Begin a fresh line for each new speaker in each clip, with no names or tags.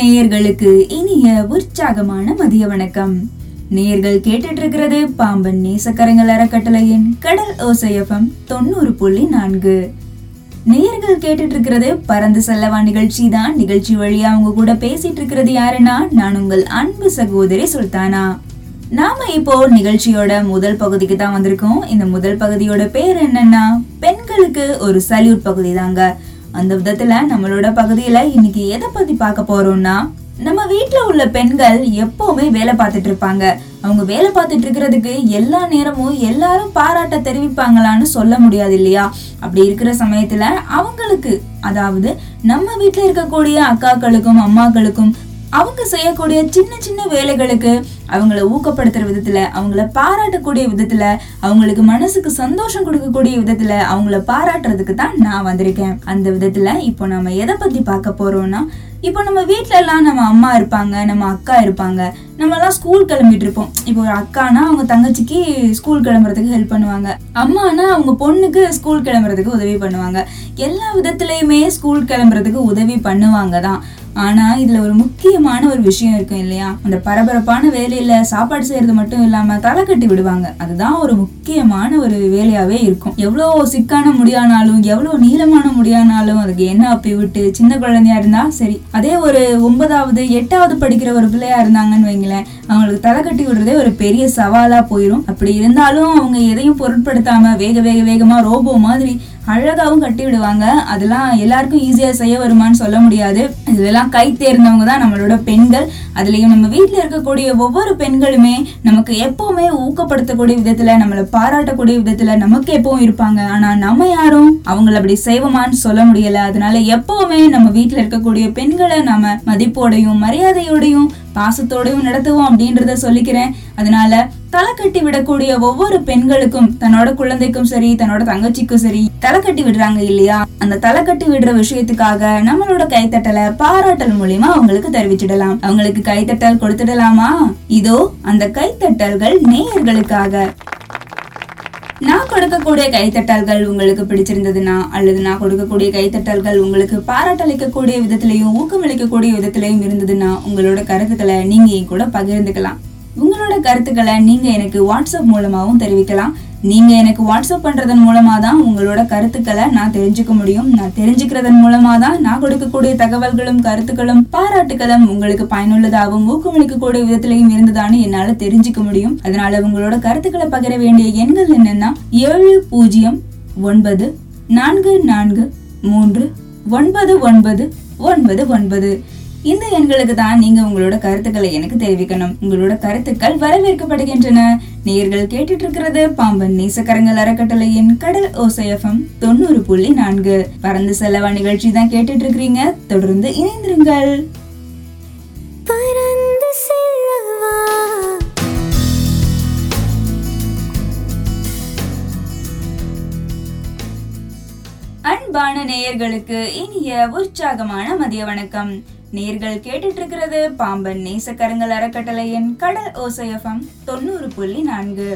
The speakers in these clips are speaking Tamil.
நேயர்களுக்கு இனிய உற்சாகமான மதிய வணக்கம். நேயர்கள் கேட்டுட்டு இருக்கிறது பாம்பன் நேசக்கரங்கள் அறக்கட்டளையின் கடல் ஓசையஃபம் தொண்ணூறு புள்ளி நான்கு. நேயர்கள் கேட்டுட்டு இருக்கிறது பறந்து செல்லவா நிகழ்ச்சி தான் நிகழ்ச்சி வழியா அவங்க கூட பேசிட்டு இருக்கிறது யாருன்னா நான் உங்கள் அன்பு சகோதரி சுல்தானா. நாம இப்போ நிகழ்ச்சியோட முதல் பகுதிக்கு தான் வந்திருக்கோம். இந்த முதல் பகுதியோட பேர் என்னன்னா பெண்களுக்கு ஒரு சல்யூட் பகுதி தாங்க அந்த விதத்துல நம்மளோட பகுதியில இன்னைக்கு எதை பத்தி பார்க்க போறோம்னா நம்ம வீட்டில் உள்ள பெண்கள் எப்பவுமே வேலை பார்த்துட்டு இருப்பாங்க. அவங்க வேலை பார்த்துட்டு இருக்கிறதுக்கு எல்லா நேரமும் எல்லாரும் பாராட்ட தெரிவிப்பாங்களான்னு சொல்ல முடியாது இல்லையா? அப்படி இருக்கிற சமயத்துல அவங்களுக்கு அதாவது நம்ம வீட்டில் இருக்கக்கூடிய அக்காக்களுக்கும் அம்மாக்களுக்கும் அவங்க செய்யக்கூடிய சின்ன சின்ன வேலைகளுக்கு அவங்கள ஊக்கப்படுத்துற விதத்துல அவங்கள பாராட்டக்கூடிய விதத்துல அவங்களுக்கு மனசுக்கு சந்தோஷம் கொடுக்கக்கூடிய விதத்துல அவங்கள பாராட்டுறதுக்கு தான் நான் வந்திருக்கேன். அந்த விதத்துல இப்போ நம்ம எதை பத்தி பார்க்க போறோம்னா இப்போ நம்ம வீட்ல எல்லாம் நம்ம அம்மா இருப்பாங்க நம்ம அக்கா இருப்பாங்க நம்ம எல்லாம் ஸ்கூல் கிளம்பிட்டு இருப்போம் இப்போ ஒரு அக்கானா அவங்க தங்கச்சிக்கு ஸ்கூல் கிளம்புறதுக்கு ஹெல்ப் பண்ணுவாங்க. அம்மானா அவங்க பொண்ணுக்கு ஸ்கூல் கிளம்புறதுக்கு உதவி பண்ணுவாங்க. எல்லா விதத்துலயுமே ஸ்கூல் கிளம்புறதுக்கு உதவி பண்ணுவாங்க தான். ஆனா இதுல ஒரு முக்கியமான ஒரு விஷயம் இருக்கும் இல்லையா? அந்த பரபரப்பான வேலையில சாப்பாடு செய்யறது மட்டும் இல்லாம தலை கட்டி விடுவாங்க. அதுதான் ஒரு முக்கியமான ஒரு வேலையாவே இருக்கும். எவ்வளவு சிக்கான முடியானாலும் எவ்வளவு நீளமான முடியானாலும் அதுக்கு என்ன அப்பி விட்டு சின்ன குழந்தையா இருந்தா சரி. அதே ஒரு ஒன்பதாவது எட்டாவது படிக்கிற ஒரு பிள்ளையா இருந்தாங்கன்னு வைங்களேன் அவங்களுக்கு தலை கட்டி விடுறதே ஒரு பெரிய சவாலா போயிடும் அப்படி இருந்தாலும் அவங்க எதையும் பொருட்படுத்தாம வேக வேக வேகமா ரோபோ மாதிரி அழகாகவும் கட்டி விடுவாங்க. அதெல்லாம் எல்லாருக்கும் ஈஸியாக செய்ய வருமான்னு சொல்ல முடியாது. இதெல்லாம் கை தேர்ந்தவங்க தான் நம்மளோட பெண்கள். அதுலேயும் நம்ம வீட்டில் இருக்கக்கூடிய ஒவ்வொரு பெண்களுமே நமக்கு எப்போவுமே ஊக்கப்படுத்தக்கூடிய விதத்தில் நம்மளை பாராட்டக்கூடிய விதத்தில் நமக்கு எப்பவும் இருப்பாங்க. ஆனால் நம்ம யாரும் அவங்கள அப்படி செய்வோமான்னு சொல்ல முடியலை. அதனால எப்போவுமே நம்ம வீட்டில் இருக்கக்கூடிய பெண்களை நம்ம மதிப்போடையும் மரியாதையோடையும் பாசத்தோடையும் நடத்துவோம் அப்படின்றத சொல்லிக்கிறேன். அதனால தலை கட்டி விடக்கூடிய ஒவ்வொரு பெண்களுக்கும் தன்னோட குழந்தைக்கும் சரி தன்னோட தங்கச்சிக்கும் சரி தலை கட்டி விடுறாங்க இல்லையா? அந்த தலை கட்டி விடுற விஷயத்துக்காக நம்மளோட கைத்தட்டலை பாராட்டல் மூலியமா அவங்களுக்கு தெரிவிச்சிடலாம். அவங்களுக்கு கைத்தட்டல் கொடுத்துடலாமா? இதோ அந்த கைத்தட்டல்கள் நேயர்களுக்காக. நான் கொடுக்கக்கூடிய கைத்தட்டல்கள் உங்களுக்கு பிடிச்சிருந்ததுன்னா அல்லது நான் கொடுக்கக்கூடிய கைத்தட்டல்கள் உங்களுக்கு பாராட்டளிக்கக்கூடிய விதத்திலையும் ஊக்கமளிக்கக்கூடிய விதத்திலையும் இருந்ததுன்னா உங்களோட கருத்துக்களை நீங்க கூட பகிர்ந்துக்கலாம். உங்களோட கருத்துக்களை நீங்க எனக்கு வாட்ஸ்அப் மூலமாகவும் தெரிவிக்கலாம். நீங்க எனக்கு வாட்ஸ்அப் பண்றதன் மூலமா தான் உங்களோட கருத்துக்களை நான் தெரிஞ்சுக்க முடியும். நான் தெரிஞ்சுக்கிறதன் மூலமா தான் நான் கொடுக்கக்கூடிய தகவல்களும் கருத்துக்களும் பாராட்டுகளும் உங்களுக்கு பயனுள்ளதாகவும் ஊக்கமளிக்கக்கூடிய விதத்திலையும் இருந்ததான்னு என்னால தெரிஞ்சுக்க முடியும். அதனால உங்களோட கருத்துக்களை பகிர வேண்டிய எண்கள் என்னன்னா ஏழு பூஜ்ஜியம் ஒன்பது நான்கு நான்கு மூன்று ஒன்பது ஒன்பது ஒன்பது ஒன்பது. இந்த எண்களுக்கு தான் நீங்க உங்களோட கருத்துக்களை எனக்கு தெரிவிக்கணும். உங்களோட கருத்துக்கள் வரவேற்கப்படுகின்றன. நேர்கள் கேட்டுட்டு இருக்கிறது பாம்பன் நேசக்கரங்கள் அறக்கட்டளையின் கடல் ஓசைஎஃப்எம் தொண்ணூறு புள்ளி நான்கு. பறந்து செல்லவா நிகழ்ச்சி தான் கேட்டுட்டு இருக்கிறீங்க தொடர்ந்து இணைந்திருங்கள்.
பறந்து செல்லவா
அன்பான நேயர்களுக்கு இனிய உற்சாகமான மதிய வணக்கம். நேர்கள் கேட்டுட்டு இருக்கிறது பாம்பன் நேசக்கரங்கள் அறக்கட்டளையின் கடல் ஓசையம் தொண்ணூறு புள்ளி நான்கு.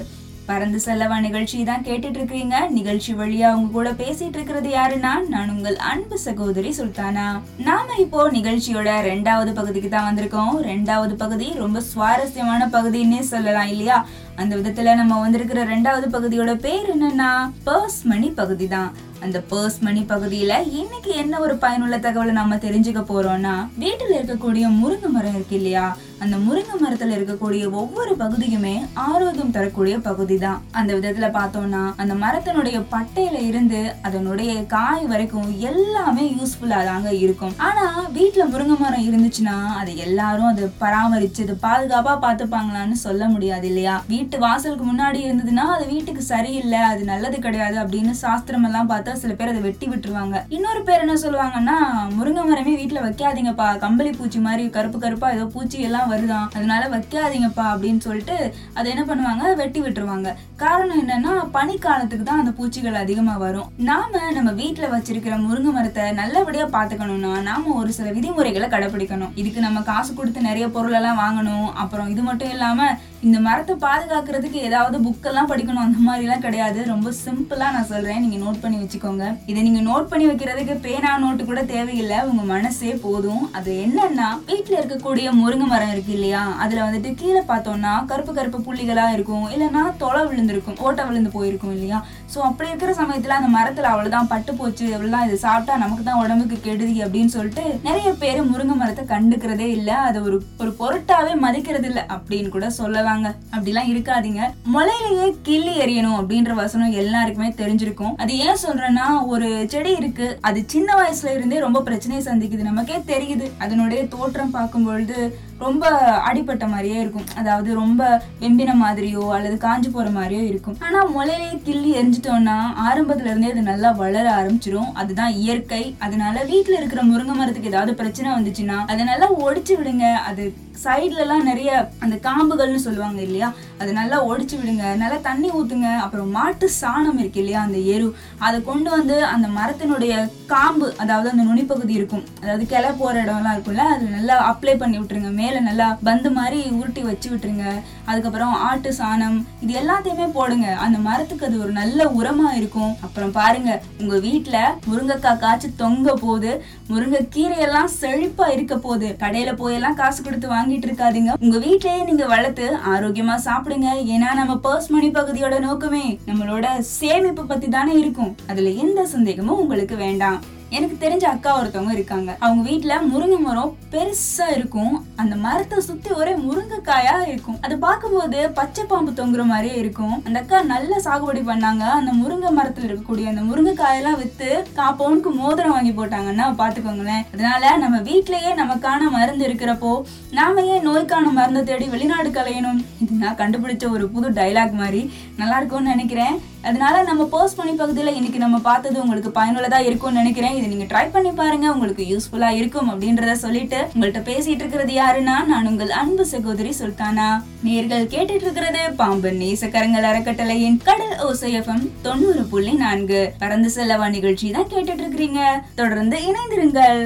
பறந்து செல்லவா நிகழ்ச்சி தான் கேட்டுட்டு இருக்கீங்க நிகழ்ச்சி வழியா உங்க கூட பேசிட்டு இருக்கிறது யாருன்னா நான் உங்கள் அன்பு சகோதரி சுல்தானா. நாம இப்போ நிகழ்ச்சியோட ரெண்டாவது பகுதிக்கு தான் வந்திருக்கோம். ரெண்டாவது பகுதி ரொம்ப சுவாரஸ்யமான பகுதின்னே சொல்லலாம் இல்லையா? அந்த விதத்துல நம்ம வந்திருக்கிற ரெண்டாவது பகுதியோட பேர் என்னன்னா பர்ஸ் மணி பகுதி தான். அந்த பர்ஸ் மணி பகுதியில இன்னைக்கு என்ன ஒரு பயனுள்ள தகவலை நாம தெரிஞ்சுக்க போறோம்னா வீட்டுல இருக்கக்கூடிய முருங்கை மரம் இருக்கு இல்லையா? அந்த முருங்கை மரத்துல இருக்கக்கூடிய ஒவ்வொரு பகுதியுமே ஆரோக்கியம் தரக்கூடிய பகுதி தான் அந்த விதத்துல பார்த்தோம்னா அந்த மரத்தினுடைய பட்டையில இருந்து அதனுடைய காய் வரைக்கும் எல்லாமே யூஸ்ஃபுல்லா தாங்க இருக்கும். ஆனா வீட்டுல முருங்கை மரம் இருந்துச்சுன்னா அதை எல்லாரும் அதை பராமரிச்சு அதை பாதுகாப்பா பார்த்துப்பாங்களான்னு சொல்ல முடியாது இல்லையா? வீட்டு வாசலுக்கு முன்னாடி இருந்ததுன்னா அது வீட்டுக்கு சரியில்லை அது நல்லது கிடையாது அப்படின்னு சாஸ்திரம் எல்லாம் பார்த்தா சில பேர் அதை வெட்டி விட்டுருவாங்க. இன்னொரு பேர் என்ன சொல்லுவாங்கன்னா முருங்கை மரமே வீட்டுல வைக்காதீங்கப்பா. கம்பளி பூச்சி மாதிரி கருப்பு கருப்பா ஏதோ பூச்சி எல்லாம் வருதாம் அதனால வைக்காதீங்கப்பா. அப்படின்னு சொல்லிட்டு அதை என்ன பண்ணுவாங்க? வெட்டி விட்டுருவாங்க. காரணம் என்னன்னா பனிக்காலத்துக்கு தான் அந்த பூச்சிகள் அதிகமா வரும். நாம நம்ம வீட்டுல வச்சிருக்கிற முருங்கை மரத்தை நல்லபடியா பாத்துக்கணும்னா நாம ஒரு சில விதிமுறைகளை கடைபிடிக்கணும் இதுக்கு நம்ம காசு கொடுத்து நிறைய பொருள் எல்லாம் வாங்கணும். அப்புறம் இது மட்டும் இல்லாம இந்த மரத்தை பாதுகாக்கிறதுக்கு ஏதாவது புக்கெல்லாம் படிக்கணும் அந்த மாதிரிலாம் கிடையாது. ரொம்ப சிம்பிளாக நான் சொல்கிறேன் நீங்கள் நோட் பண்ணி வச்சுக்கோங்க. இதை நீங்கள் நோட் பண்ணி வைக்கிறதுக்கு பேனா நோட்டு கூட தேவையில்லை. உங்கள் மனசே போதும். அது என்னன்னா வீட்டில் இருக்கக்கூடிய முருங்கை மரம் இருக்கு இல்லையா? அதில் வந்துட்டு கீழே பார்த்தோம்னா கருப்பு கருப்பு புள்ளிகளாக இருக்கும். இல்லைன்னா தொலை விழுந்திருக்கும். ஓட்டை விழுந்து போயிருக்கும் இல்லையா? ஸோ அப்படி இருக்கிற சமயத்தில் அந்த மரத்தில் அவ்வளோதான் பட்டு போச்சு. அவ்வளவுதான் இது சாப்பிட்டா நமக்கு தான் உடம்புக்கு கெடுதி அப்படின்னு சொல்லிட்டு நிறைய பேர் முருங்கை மரத்தை கண்டுக்கிறதே இல்லை. அதை ஒரு ஒரு பொருட்டாவே மதிக்கிறது இல்லை அப்படின்னு கூட சொல்லலாம். சொல்லலாங்க அப்படிலாம் இருக்காதீங்க. முளையிலேயே கிள்ளி எறியணும் அப்படின்ற வசனம் எல்லாருக்குமே தெரிஞ்சிருக்கும். அது ஏன் சொல்றேன்னா ஒரு செடி இருக்கு. அது சின்ன வயசுல இருந்தே ரொம்ப பிரச்சனையை சந்திக்குது. நமக்கே தெரியுது. அதனுடைய தோற்றம் பார்க்கும்பொழுது ரொம்ப அடிப்பட்ட மாதிரியே இருக்கும். அதாவது ரொம்ப வெம்பின மாதிரியோ அல்லது காஞ்சி போற மாதிரியோ இருக்கும். ஆனா முளையிலேயே கிள்ளி எரிஞ்சிட்டோம்னா ஆரம்பத்துல இருந்தே அது நல்லா வளர ஆரம்பிச்சிரும். அதுதான் இயற்கை. அதனால வீட்டுல இருக்கிற முருங்கை மரத்துக்கு ஏதாவது பிரச்சனை வந்துச்சுன்னா அதை நல்லா ஒடிச்சு விடுங்க. அது சைட்ல எல்லாம் நிறைய அந்த காம்புகள்னு சொல்லுவாங்க இல்லையா? அதை நல்லா ஒடிச்சு விடுங்க நல்லா தண்ணி ஊற்றுங்க அப்புறம் மாட்டு சாணம் இருக்கு இல்லையா அந்த எரு அதை கொண்டு வந்து அந்த மரத்தினுடைய காம்பு அதாவது அந்த நுனிப்பகுதி இருக்கும். அதாவது கிளை போகிற இடம்லாம் இருக்கும்ல அது நல்லா அப்ளை பண்ணி விட்டுருங்க. மேலே நல்லா பந்து மாதிரி உருட்டி வச்சு விட்டுருங்க. அதுக்கப்புறம் ஆட்டு சாணம் இது எல்லாத்தையுமே போடுங்க. அந்த மரத்துக்கு அது ஒரு நல்ல உரமா இருக்கும். அப்புறம் பாருங்க உங்க வீட்டில் முருங்கைக்காய் காய்ச்சி தொங்க போது முருங்கைக்கீரை கீரையெல்லாம் செழிப்பா இருக்க போகுது. கடையில போயெல்லாம் காசு கொடுத்து வாங்கிட்டு இருக்காதீங்க. உங்க வீட்லயே நீங்க வளர்த்து ஆரோக்கியமா சாப்பிடுங்க. ஏன்னா நம்ம பர்ஸ் மணி பகுதியோட நோக்கமே நம்மளோட சேமிப்பு பத்தி தானே இருக்கும். அதுல எந்த சந்தேகமும் உங்களுக்கு வேண்டாம். எனக்கு தெரிஞ்ச அக்கா ஒருத்தவங்க இருக்காங்க. அவங்க வீட்டுல முருங்கை மரம் பெருசா இருக்கும். அந்த மரத்தை சுத்தி ஒரே முருங்கைக்காயா இருக்கும். அதை பார்க்கும்போது பச்சை பாம்பு தொங்குற மாதிரியே இருக்கும். அந்த அக்கா நல்ல சாகுபடி பண்ணாங்க. அந்த முருங்கை மரத்துல இருக்கக்கூடிய அந்த முருங்கைக்காயெல்லாம் வித்து காப்பவுனுக்கு மோதிரம் வாங்கி போட்டாங்கன்னா பாத்துக்கோங்களேன் அதனால நம்ம வீட்லயே நமக்கான மருந்து இருக்கிறப்போ நாம ஏன் நோய்க்கான மருந்தை தேடி வெளிநாடு கலையணும்? இது நான் கண்டுபிடிச்ச ஒரு புது டைலாக் மாதிரி. நல்லா இருக்கும்னு நினைக்கிறேன். அதனால நம்ம போஸ்ட் பண்ணி பகுதியில் இன்னைக்கு நம்ம பார்த்தது உங்களுக்கு பயனுள்ளதா இருக்கும்னு நினைக்கிறேன். இதை நீங்க ட்ரை பண்ணி பாருங்க. உங்களுக்கு யூஸ்ஃபுல்லா இருக்கும் அப்படின்றத சொல்லிட்டு உங்கள்கிட்ட பேசிட்டு இருக்கிறது யாருன்னா நான் உங்கள் அன்பு சகோதரி சுல்தானா. நேர்கள் கேட்டுட்டு இருக்கிறது பாம்பன் நேசக்கரங்கள் அறக்கட்டளையின் கடல் ஓசையம் தொண்ணூறு புள்ளி நான்கு. பறந்து செல்லவா நிகழ்ச்சி தான் கேட்டுட்டு இருக்கிறீங்க. தொடர்ந்து இணைந்திருங்கள்.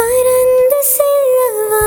பறந்து செல்லவா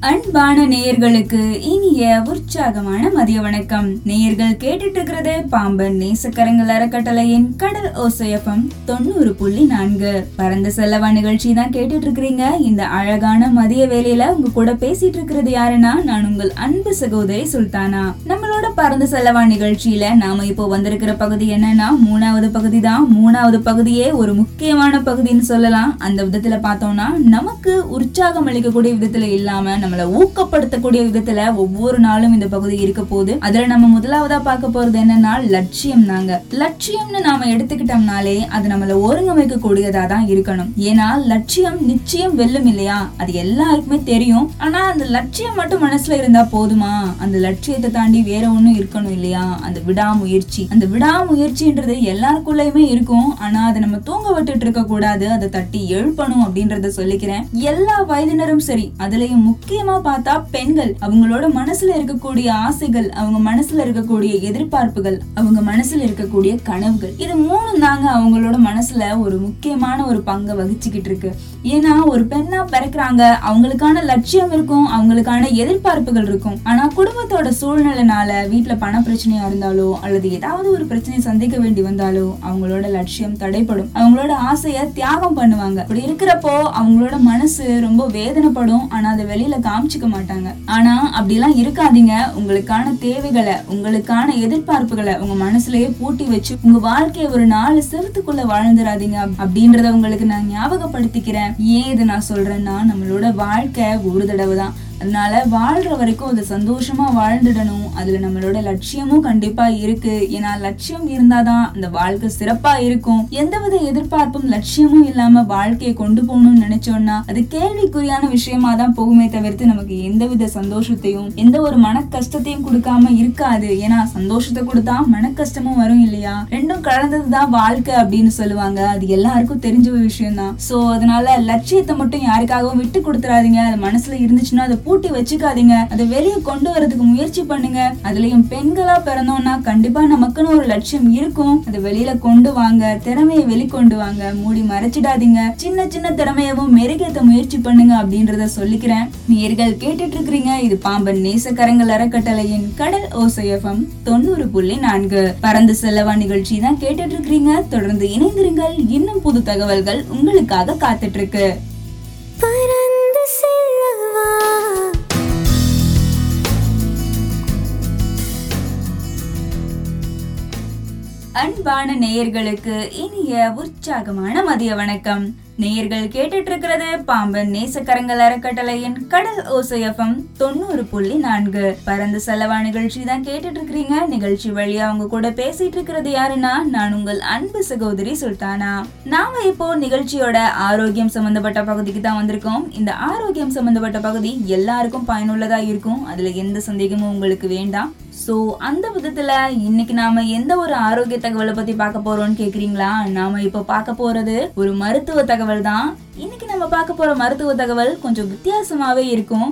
அன்பான நேயர்களுக்கு இனிய உற்சாகமான மதிய வணக்கம். நேயர்கள் கேட்டுட்டு இருக்கிறது பாம்பன் நேசக்கரங்கள் அறக்கட்டளையின் கடல் ஓசையப்பம் தொண்ணூறு புள்ளி நான்கு. பரந்த செல்லவா நிகழ்ச்சி தான் கேட்டுட்டு இருக்கிறீங்க இந்த அழகான மதிய வேலையில உங்க கூட பேசிட்டு இருக்கிறது யாருன்னா நான் உங்கள் அன்பு சகோதரி சுல்தானா. நம்மளோட பரந்த செல்லவா நிகழ்ச்சியில நாம இப்போ வந்திருக்கிற பகுதி என்னன்னா மூணாவது பகுதி தான். மூணாவது பகுதியே ஒரு முக்கியமான பகுதின்னு சொல்லலாம். அந்த விதத்துல பார்த்தோம்னா நமக்கு உற்சாகம் அளிக்கக்கூடிய விதத்துல இல்லாம நம்ம நம்மளை ஊக்கப்படுத்தக்கூடிய விதத்துல ஒவ்வொரு நாளும் இந்த பகுதி இருக்க போகுது. அதுல நம்ம முதலாவதா பார்க்க போறது என்னன்னா லட்சியம் தாங்க. லட்சியம்னு நாம எடுத்துக்கிட்டோம்னாலே அது நம்மள ஒருங்கமைக்க கூடியதா தான் இருக்கணும். ஏன்னா லட்சியம் நிச்சயம் வெல்லும் இல்லையா? அது எல்லாருக்குமே தெரியும். ஆனா அந்த லட்சியம் மட்டும் மனசுல இருந்தா போதுமா? அந்த லட்சியத்தை தாண்டி வேற ஒண்ணும் இருக்கணும் இல்லையா? அந்த விடாமுயற்சி. அந்த விடாமுயற்சின்றது எல்லாருக்குள்ளயுமே இருக்கும். ஆனா அதை நம்ம தூங்க விட்டுட்டு இருக்க கூடாது. அதை தட்டி எழுப்பணும் அப்படின்றத சொல்லிக்கிறேன். எல்லா வயதினரும் சரி அதுலயும் முக்கிய முக்கியமா பார்த்தா பெண்கள் அவங்களோட மனசுல இருக்கக்கூடிய ஆசைகள் அவங்க மனசுல இருக்கக்கூடிய எதிர்பார்ப்புகள் அவங்க மனசுல இருக்கக்கூடிய கனவுகள் இது மூணு தாங்க அவங்களோட மனசுல ஒரு முக்கியமான ஒரு பங்கை வகிச்சுக்கிட்டு இருக்கு. ஏன்னா ஒரு பெண்ணா பிறக்கிறாங்க அவங்களுக்கான லட்சியம் இருக்கும் அவங்களுக்கான எதிர்பார்ப்புகள் இருக்கும். ஆனா குடும்பத்தோட சூழ்நிலைனால வீட்டுல பண பிரச்சனையா இருந்தாலோ அல்லது ஏதாவது ஒரு பிரச்சனையை சந்திக்க வேண்டி வந்தாலோ அவங்களோட லட்சியம் தடைப்படும் அவங்களோட ஆசைய தியாகம் பண்ணுவாங்க. அப்படி இருக்கிறப்போ அவங்களோட மனசு ரொம்ப வேதனைப்படும். ஆனா அதை வெளியில காமிச்சுக்க மாட்டாங்க. ஆனா அப்படிலாம் இருக்காதீங்க. உங்களுக்கான தேவைகளை உங்களுக்கான எதிர்பார்ப்புகளை உங்க மனசுலயே பூட்டி வச்சு உங்க வாழ்க்கைய ஒரு நாலு சிறுத்துக்குள்ள வாழ்ந்துடாதீங்க அப்படின்றத உங்களுக்கு நான் ஞாபகப்படுத்திக்கிறேன். ஏன் இதை நான் சொல்றேன்னா நம்மளோட வாழ்க்கை ஒரு தடவை தான் அதனால வாழ்ற வரைக்கும் அது சந்தோஷமா வாழ்ந்துடணும். அதுல நம்மளோட லட்சியமும் கண்டிப்பா இருக்கு. ஏன்னா லட்சியம் இருந்தாதான் அந்த வாழ்க்கை சிறப்பா இருக்கும். எந்தவித எதிர்பார்ப்பும் லட்சியமும் இல்லாம வாழ்க்கையை கொண்டு போகணும்னு நினைச்சோம்னா அது கேள்விக்குறியான விஷயமா தான் போகுமே தவிர்த்து நமக்கு எந்தவித சந்தோஷத்தையும் எந்த ஒரு மன கஷ்டத்தையும் கொடுக்காம இருக்காது. ஏன்னா சந்தோஷத்தை கொடுத்தா மன கஷ்டமும் வரும் இல்லையா? ரெண்டும் கலந்ததுதான் வாழ்க்கை அப்படின்னு சொல்லுவாங்க. அது எல்லாருக்கும் தெரிஞ்ச ஒரு விஷயம் தான் சோ அதனால லட்சியத்தை மட்டும் யாருக்காகவும் விட்டு கொடுத்துறாதீங்க. அது மனசுல இருந்துச்சுன்னா அதை பூட்டி வச்சுக்காதீங்க. அதை வெளியே கொண்டு வரதுக்கு முயற்சி பண்ணுங்க. அதுலயும் பெண்களா பிறந்தோம்னா கண்டிப்பா நமக்குன்னு ஒரு லட்சியம் இருக்கும். அதை வெளியில கொண்டு வாங்க. திறமையை வெளிக்கொண்டு வாங்க. மூடி மறைச்சிடாதீங்க. சின்ன சின்ன திறமையவும் மெருகேத்த முயற்சி பண்ணுங்க அப்படின்றத சொல்லிக்கிறேன். நேர்கள் கேட்டுட்டு இருக்கிறீங்க இது பாம்பன் நேசக்கரங்கள் அறக்கட்டளையின் கடல் ஓசையம் தொண்ணூறு புள்ளி நான்கு. பறந்து செல்லவா நிகழ்ச்சி தான் கேட்டுட்டு இருக்கிறீங்க தொடர்ந்து இணைந்திருங்கள். இன்னும் புது தகவல்கள் உங்களுக்காக காத்துட்டு இருக்கு அன்பான நேயர்களுக்கு இனிய உற்சாகமான மதிய வணக்கம். நேயர்கள் கேட்டுட்டு இருக்கிறது பாம்பன் நேசக்கரங்கள் அறக்கட்டளையின் கடல் ஓசையஃபம் தொண்ணூறு புள்ளி நான்கு. பரந்த செலவா நிகழ்ச்சி தான் கேட்டுட்டு இருக்கிறீங்க நிகழ்ச்சி வழியா அவங்க கூட பேசிட்டு இருக்கிறது யாருன்னா நான் உங்கள் அன்பு சகோதரி சுல்தானா. நாம இப்போ நிகழ்ச்சியோட ஆரோக்கியம் சம்பந்தப்பட்ட பகுதிக்கு தான் வந்திருக்கோம். இந்த ஆரோக்கியம் சம்பந்தப்பட்ட பகுதி எல்லாருக்கும் பயனுள்ளதா இருக்கும். அதுல எந்த சந்தேகமும் உங்களுக்கு வேண்டாம். ஸோ அந்த விதத்துல இன்னைக்கு நாம எந்த ஒரு ஆரோக்கிய தகவலை பத்தி பார்க்க போறோம்னு கேக்குறீங்களா? நாம இப்போ பார்க்க போறது ஒரு மருத்துவ தகவல் தகவல் தான். இன்னைக்கு நம்ம பார்க்க போற மருத்துவ தகவல் கொஞ்சம் வித்தியாசமாவே இருக்கும்.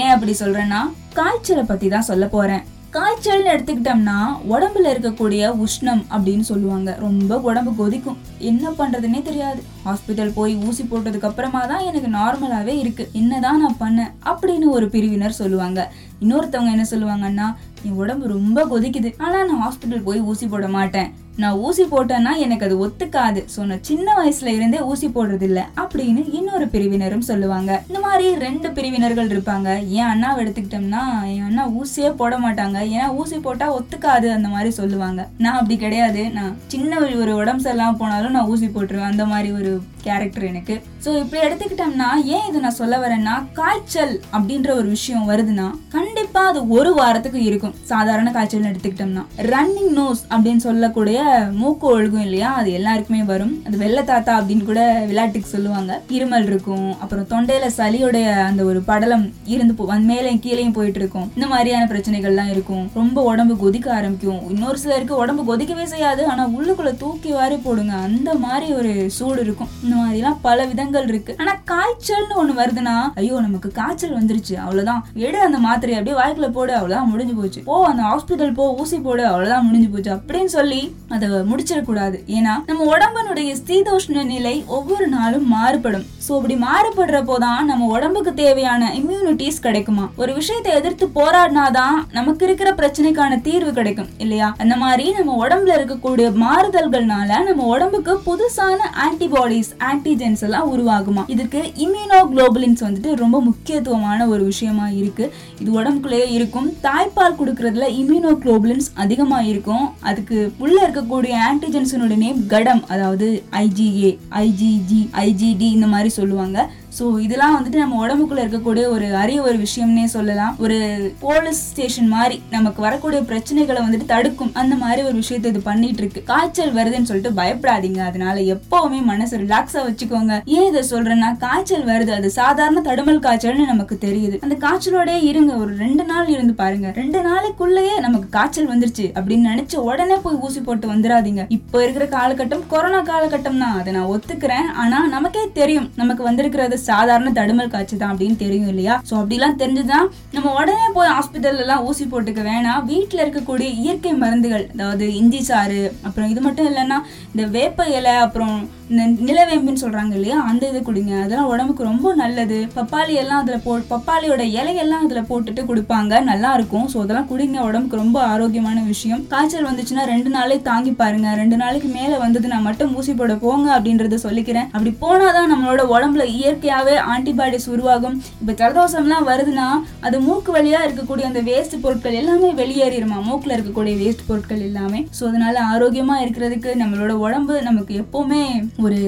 ஏன் அப்படி சொல்றேன்னா காய்ச்சலை பத்தி தான் சொல்ல போறேன். காய்ச்சல்னு எடுத்துக்கிட்டோம்னா உடம்புல இருக்கக்கூடிய உஷ்ணம் அப்படின்னு சொல்லுவாங்க. ரொம்ப உடம்பு கொதிக்கும். என்ன பண்றதுன்னே தெரியாது. ஹாஸ்பிட்டல் போய் ஊசி போட்டதுக்கு அப்புறமா தான் எனக்கு நார்மலாவே இருக்கு. என்னதான் நான் பண்ணேன் அப்படின்னு ஒரு பிரிவினர் சொல்லுவாங்க. இன்னொருத்தவங்க என்ன சொல்லுவாங்கன்னா என் உடம்பு ரொம்ப கொதிக்குது. ஆனா நான் ஹாஸ்பிட்டல் போய் ஊசி போட மாட்டேன். நான் ஊசி போட்டேன்னா எனக்கு அது ஒத்துக்காது. ஸோ நான் சின்ன வயசுல இருந்தே ஊசி போடுறதில்ல அப்படின்னு இன்னொரு பிரிவினரும் சொல்லுவாங்க. இந்த மாதிரி ரெண்டு பிரிவினர்கள் இருப்பாங்க. என் அண்ணாவை எடுத்துக்கிட்டோம்னா என் அண்ணா ஊசியே போட மாட்டாங்க. ஏன்னா ஊசி போட்டா ஒத்துக்காது அந்த மாதிரி சொல்லுவாங்க. நான் அப்படி கிடையாது. நான் சின்ன ஒரு- ஒரு உடம்பு சரியில்லாம போனாலும் நான் ஊசி போட்டுருவேன். அந்த மாதிரி ஒரு கேரக்டர் எனக்கு. ஸோ இப்படி எடுத்துக்கிட்டோம்னா ஏன் இதை நான் சொல்ல வரேன்னா காய்ச்சல் அப்படின்ற ஒரு விஷயம் வருதுன்னா கண்டிப்பா அது ஒரு வாரத்துக்கு இருக்கும். சாதாரண காய்ச்சல்னு எடுத்துக்கிட்டோம்னா. ரன்னிங் நோஸ் அப்படின்னு சொல்லக்கூடிய மூக்கு ஒழுகும் இல்லையா? அது எல்லாருக்குமே வரும். அது வெள்ளை தாத்தா அப்படின்னு கூட விளையாட்டுக்கு சொல்லுவாங்க. இருமல் இருக்கும். அப்புறம் தொண்டையில சளியோடைய அந்த ஒரு படலம் இருந்து போ- வந்து மேலேயும் கீழேயும் போயிட்டு இருக்கும் இந்த மாதிரியான பிரச்சனைகள்லாம் இருக்கும். ரொம்ப உடம்பு கொதிக்க ஆரம்பிக்கும். இன்னொரு சிலருக்கு உடம்பு கொதிக்கவே செய்யாது. ஆனா உள்ளுக்குள்ள தூக்கி வாரி போடுங்க. அந்த மாதிரி ஒரு சூடு இருக்கும். இந்த மாதிரிலாம் பல விதங்கள் இருக்கு. ஆனா காய்ச்சல்னு ஒண்ணு வருதுன்னா ஐயோ நமக்கு காய்ச்சல் வந்துருச்சு. அவ்வளவுதான். எடு அந்த மாத்திரையை அப்படியே வாய்க்குள்ள போடு. அவ்வளவுதான் முடிஞ்சு போச்சு. போ அந்த ஹாஸ்பிட்டல் போ. ஊசி போடு. அவ்வளவுதான் முடிஞ்சு போச்சு. அப்படின்னு சொல்லி அதை முடிச்சிடக்கூடாது. ஏன்னா நம்ம உடம்பனுடைய சீதோஷ்ண நிலை ஒவ்வொரு நாளும் மாறுபடும். சோ அப்படி மாறுபடுறப்போ தான் நம்ம உடம்புக்கு தேவையான இம்யூனிட்டிஸ் கிடைக்குமா? ஒரு விஷயத்தை எதிர்த்து போராடினாதான் நமக்கு இருக்கிற பிரச்சனைக்கான தீர்வு கிடைக்கும் இல்லையா? அந்த மாதிரி நம்ம உடம்புல இருக்கக்கூடிய மாறுதல்கள்னால நம்ம உடம்புக்கு புதுசான ஆன்டிபாடிஸ் ஆன்டிஜென்ஸ் எல்லாம் உருவாகுமா? இதுக்கு இம்யூனோகுளோபுலின்ஸ் வந்துட்டு ரொம்ப முக்கியத்துவமான ஒரு விஷயமா இருக்கு. இது உடம்புக்குள்ளேயே இருக்கும். தாய்ப்பால் கொடுக்கறதுல இம்யூனோகுளோபுலின்ஸ் அதிகமா இருக்கும். அதுக்கு உள்ள இருக்கக்கூடிய ஆன்டிஜென்ஸினுடைய நேம் கடம் அதாவது ஐஜிஏ ஐஜிஜி ஐஜிடி இந்த மாதிரி சொல்லுவாங்க. ஸோ இதெல்லாம் வந்துட்டு நம்ம உடம்புக்குள்ள இருக்கக்கூடிய ஒரு அரிய ஒரு விஷயம்னே சொல்லலாம். ஒரு போலீஸ் ஸ்டேஷன் மாதிரி நமக்கு வரக்கூடிய பிரச்சனைகளை வந்துட்டு தடுக்கும். அந்த மாதிரி ஒரு விஷயத்தை இது பண்ணிட்டு இருக்கு காய்ச்சல் வருதுன்னு சொல்லிட்டு பயப்படாதீங்க. அதனால எப்பவுமே மனசு ரிலாக்ஸா வச்சுக்கோங்க. ஏன் இதை சொல்றேன்னா காய்ச்சல் வருது. அது சாதாரண தடுமல் காய்ச்சல்னு நமக்கு தெரியுது. அந்த காய்ச்சலோடயே இருங்க. ஒரு ரெண்டு நாள் இருந்து பாருங்க. ரெண்டு நாளைக்குள்ளேயே நமக்கு காய்ச்சல் வந்துருச்சு அப்படின்னு நினைச்சு உடனே போய் ஊசி போட்டு வந்துடாதீங்க. இப்போ இருக்கிற காலகட்டம் கொரோனா காலகட்டம் தான். அதை நான் ஒத்துக்கிறேன். ஆனா நமக்கே தெரியும். நமக்கு வந்திருக்கிறது சாதாரண தடுமல் காய்ச்சல் தான் அப்படின்னு தெரியும் இல்லையா? ஸோ அப்படிலாம் தெரிஞ்சுதான் நம்ம உடனே போய் ஹாஸ்பிட்டல்லாம் ஊசி போட்டுக்க வேணாம். வீட்டில் இருக்கக்கூடிய இயற்கை மருந்துகள் அதாவது இஞ்சி சாறு அப்புறம் இது மட்டும் இல்லைன்னா இந்த வேப்ப இலை அப்புறம் இந்த நிலவேம்புன்னு சொல்கிறாங்க இல்லையா? அந்த இது குடிங்க. அதெல்லாம் உடம்புக்கு ரொம்ப நல்லது. பப்பாளி எல்லாம் அதில் போ பப்பாளியோட இலையெல்லாம் அதில் போட்டுட்டு கொடுப்பாங்க. நல்லா இருக்கும். ஸோ அதெல்லாம் குடிங்க. உடம்புக்கு ரொம்ப ஆரோக்கியமான விஷயம். காய்ச்சல் வந்துச்சுன்னா ரெண்டு நாளே தாங்கி பாருங்க. ரெண்டு நாளைக்கு மேலே வந்தது நான் மட்டும் ஊசி போட போங்க அப்படின்றத சொல்லிக்கிறேன். அப்படி போனாதான் நம்மளோட உடம்புல இயற்கையாகவே ஆன்டிபாடிஸ் உருவாகும். இப்போ ஜலதோஷம்லாம் வருதுன்னா அது மூக்கு வழியா இருக்கக்கூடிய அந்த வேஸ்ட் பொருட்கள் எல்லாமே வெளியேறிடுமா மூக்கில் இருக்கக்கூடிய வேஸ்ட் பொருட்கள் எல்லாமே. ஸோ அதனால ஆரோக்கியமாக இருக்கிறதுக்கு நம்மளோட உடம்பு நமக்கு எப்போவுமே ஒரு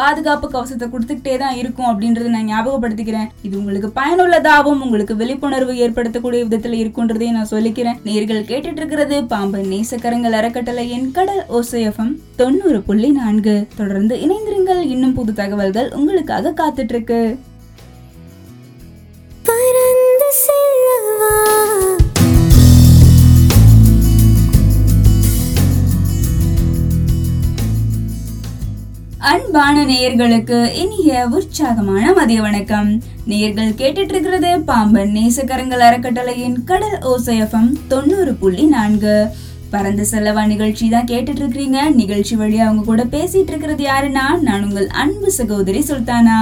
பாதுகாப்பு கவசத்தை கொடுத்துக்கிட்டே தான் இருக்கும் அப்படின்றத நான் ஞாபகப்படுத்திக்கிறேன். இது உங்களுக்கு பயனுள்ளதாகவும் உங்களுக்கு விழிப்புணர்வு ஏற்படுத்தக்கூடிய விதத்தில் இருக்குன்றதையும் நான் சொல்லிக்கிறேன். நேர்கள் கேட்டுட்டு இருக்கிறது பாம்பு நேசக்கரங்கள் அறக்கட்டளையின் கடல் ஓசையஃபம் தொண்ணூறு புள்ளி நான்கு. தொடர்ந்து இணைந்திருங்கள். இன்னும் புது தகவல்கள் உங்களுக்காக காத்துட்டு இருக்கு. அன்பான நேயர்களுக்கு இனிய உற்சாகமான மதிய வணக்கம். நேயர்கள் கேட்டுட்டு இருக்கிறது பாம்பன் நேசக்கரங்கள் அறக்கட்டளையின் கடல் ஓசையஃபம் தொண்ணூறு புள்ளி நான்கு. பறந்து செல்லவா நிகழ்ச்சி தான் கேட்டுட்டு இருக்கிறீங்க நிகழ்ச்சி வழியா அவங்க கூட பேசிட்டு இருக்கிறது யாருன்னா நான் உங்கள் அன்பு சகோதரி சுல்தானா.